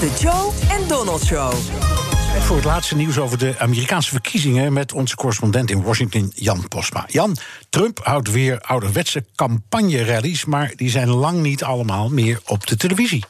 De Joe en Donald Show. Voor het laatste nieuws over de Amerikaanse verkiezingen met onze correspondent in Washington, Jan Posma. Jan, Trump houdt weer ouderwetse campagne-rallies, maar die zijn lang niet allemaal meer op de televisie.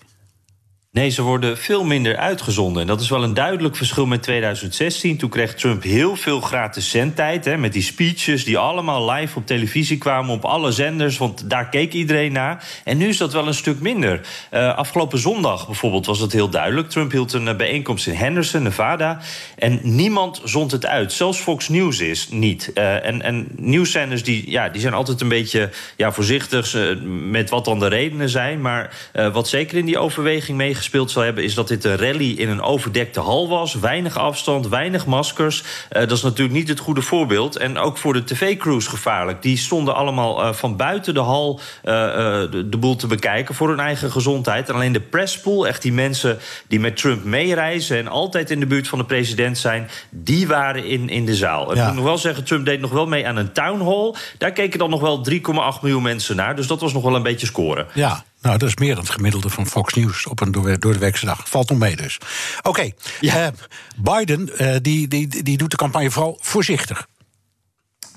Nee, ze worden veel minder uitgezonden. En dat is wel een duidelijk verschil met 2016. Toen kreeg Trump heel veel gratis zendtijd. Hè, met die speeches die allemaal live op televisie kwamen. Op alle zenders, want daar keek iedereen naar. En nu is dat wel een stuk minder. Uh, afgelopen zondag bijvoorbeeld was dat heel duidelijk. Trump hield een uh, bijeenkomst in Henderson, Nevada. En niemand zond het uit. Zelfs Fox News is niet. Uh, en, en nieuwszenders die, ja, die zijn altijd een beetje ja, voorzichtig... met wat dan de redenen zijn. Maar wat zeker in die overweging meegespeeld gespeeld zal hebben, is dat dit een rally in een overdekte hal was. Weinig afstand, weinig maskers. Uh, dat is natuurlijk niet het goede voorbeeld. En ook voor de tv-crews gevaarlijk. Die stonden allemaal uh, van buiten de hal uh, de, de, boel te bekijken voor hun eigen gezondheid. En alleen de presspool, echt die mensen die met Trump meereizen en altijd in de buurt van de president zijn, die waren in, in de zaal. En ja. ik moet nog wel zeggen, Trump deed nog wel mee aan een town hall. Daar keken dan nog wel 3,8 miljoen mensen naar. Dus dat was nog wel een beetje scoren. Ja. Nou, dat is meer dan het gemiddelde van Fox News op een door, door de weekse dag. Valt nog mee dus. Oké, okay. ja. uh, Biden uh, die, die, die doet de campagne vooral voorzichtig.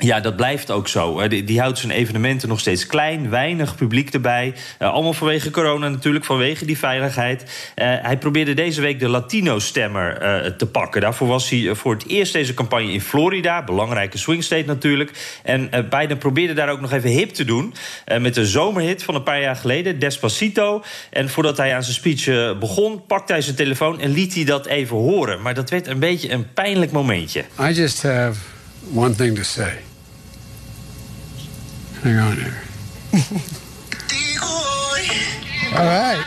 Ja, dat blijft ook zo. Die, die, houdt zijn evenementen nog steeds klein, weinig publiek erbij. Uh, allemaal vanwege corona natuurlijk, vanwege die veiligheid. Uh, hij probeerde deze week de Latino-stemmer uh, te pakken. Daarvoor was hij voor het eerst deze campagne in Florida, belangrijke swing state natuurlijk. En Biden probeerde daar ook nog even hip te doen met een zomerhit van een paar jaar geleden, Despacito. En voordat hij aan zijn speech begon, pakte hij zijn telefoon en liet hij dat even horen. Maar dat werd een beetje een pijnlijk momentje. I just have one thing to say. Hang on here. All right.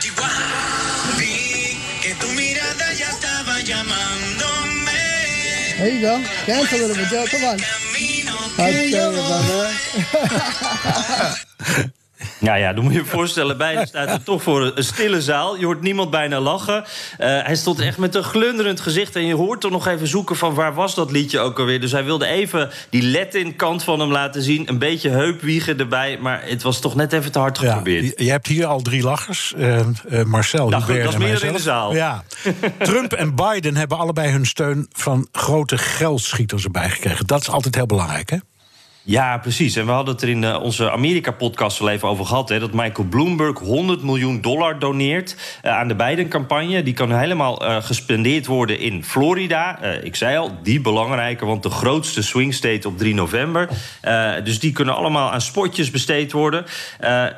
There you go. Dance a little bit, Joe. Come on. I'll tell you, Nou ja, dan moet je je voorstellen, Biden staat er toch voor een stille zaal. Je hoort niemand bijna lachen. Uh, hij stond echt met een glunderend gezicht. En je hoort toch nog even zoeken van waar was dat liedje ook alweer. Dus hij wilde even die Latin-kant van hem laten zien. Een beetje heupwiegen erbij. Maar het was toch net even te hard geprobeerd. Ja, je hebt hier al drie lachers. Uh, uh, Marcel, nou, Hubert dat is meer in de zaal. Ja. Trump en Biden hebben allebei hun steun van grote geldschieters erbij gekregen. Dat is altijd heel belangrijk, hè? Ja, precies. En we hadden het er in onze Amerika-podcast wel even over gehad... Hè, dat Michael Bloomberg 100 miljoen dollar doneert uh, aan de Biden-campagne. Die kan helemaal uh, gespendeerd worden in Florida. Ik zei al, die belangrijke, want de grootste swing state op 3 november. dus die kunnen allemaal aan spotjes besteed worden.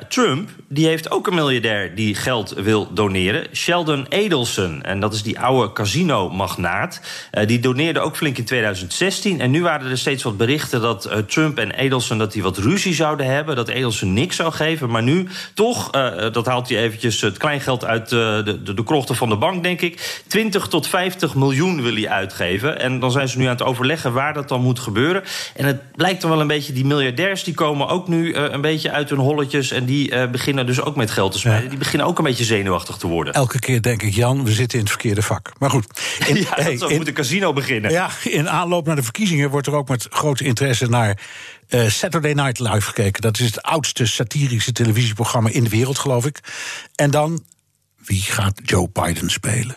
Trump, die heeft ook een miljardair die geld wil doneren. Sheldon Adelson, en dat is die oude casino-magnaat. die doneerde ook flink in 2016. En nu waren er steeds wat berichten dat Trump en Edelson dat die wat ruzie zouden hebben. Dat Edelson niks zou geven. Maar nu toch, uh, dat haalt hij eventjes het kleingeld uit uh, de, de, de krochten van de bank, denk ik. 20 tot 50 miljoen wil hij uitgeven. En dan zijn ze nu aan het overleggen waar dat dan moet gebeuren. En het blijkt dan wel een beetje, die miljardairs die komen ook nu uh, een beetje uit hun holletjes. En die beginnen dus ook met geld te. Ja. Die beginnen ook een beetje zenuwachtig te worden. Elke keer denk ik, Jan, we zitten in het verkeerde vak. Maar goed. In, ja, hey, dat moet een casino beginnen. Ja, in aanloop naar de verkiezingen wordt er ook met grote interesse naar uh, Saturday Night Live gekeken. Dat is het oudste satirische televisieprogramma in de wereld, geloof ik. En dan, wie gaat Joe Biden spelen?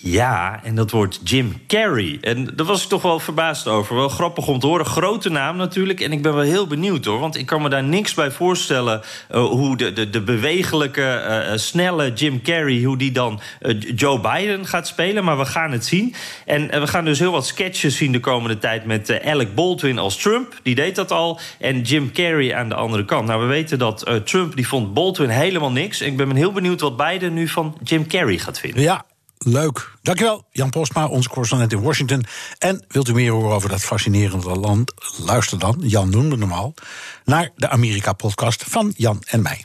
Ja, en dat wordt Jim Carrey. En daar was ik toch wel verbaasd over. Wel grappig om te horen. Grote naam natuurlijk. En ik ben wel heel benieuwd hoor. Want ik kan me daar niks bij voorstellen. Uh, hoe de, de, de bewegelijke, uh, snelle Jim Carrey. hoe die dan Joe Biden gaat spelen. Maar we gaan het zien. En we gaan dus heel wat sketches zien de komende tijd. met Alec Baldwin als Trump. Die deed dat al. En Jim Carrey aan de andere kant. Nou, we weten dat Trump. die vond Baldwin helemaal niks. En ik ben heel benieuwd wat Biden nu van Jim Carrey gaat vinden. Ja, Leuk. Dankjewel, Jan Postma, onze correspondent in Washington. En wilt u meer horen over dat fascinerende land? Luister dan, Jan noemde hem al, naar de Amerika-podcast van Jan en mij.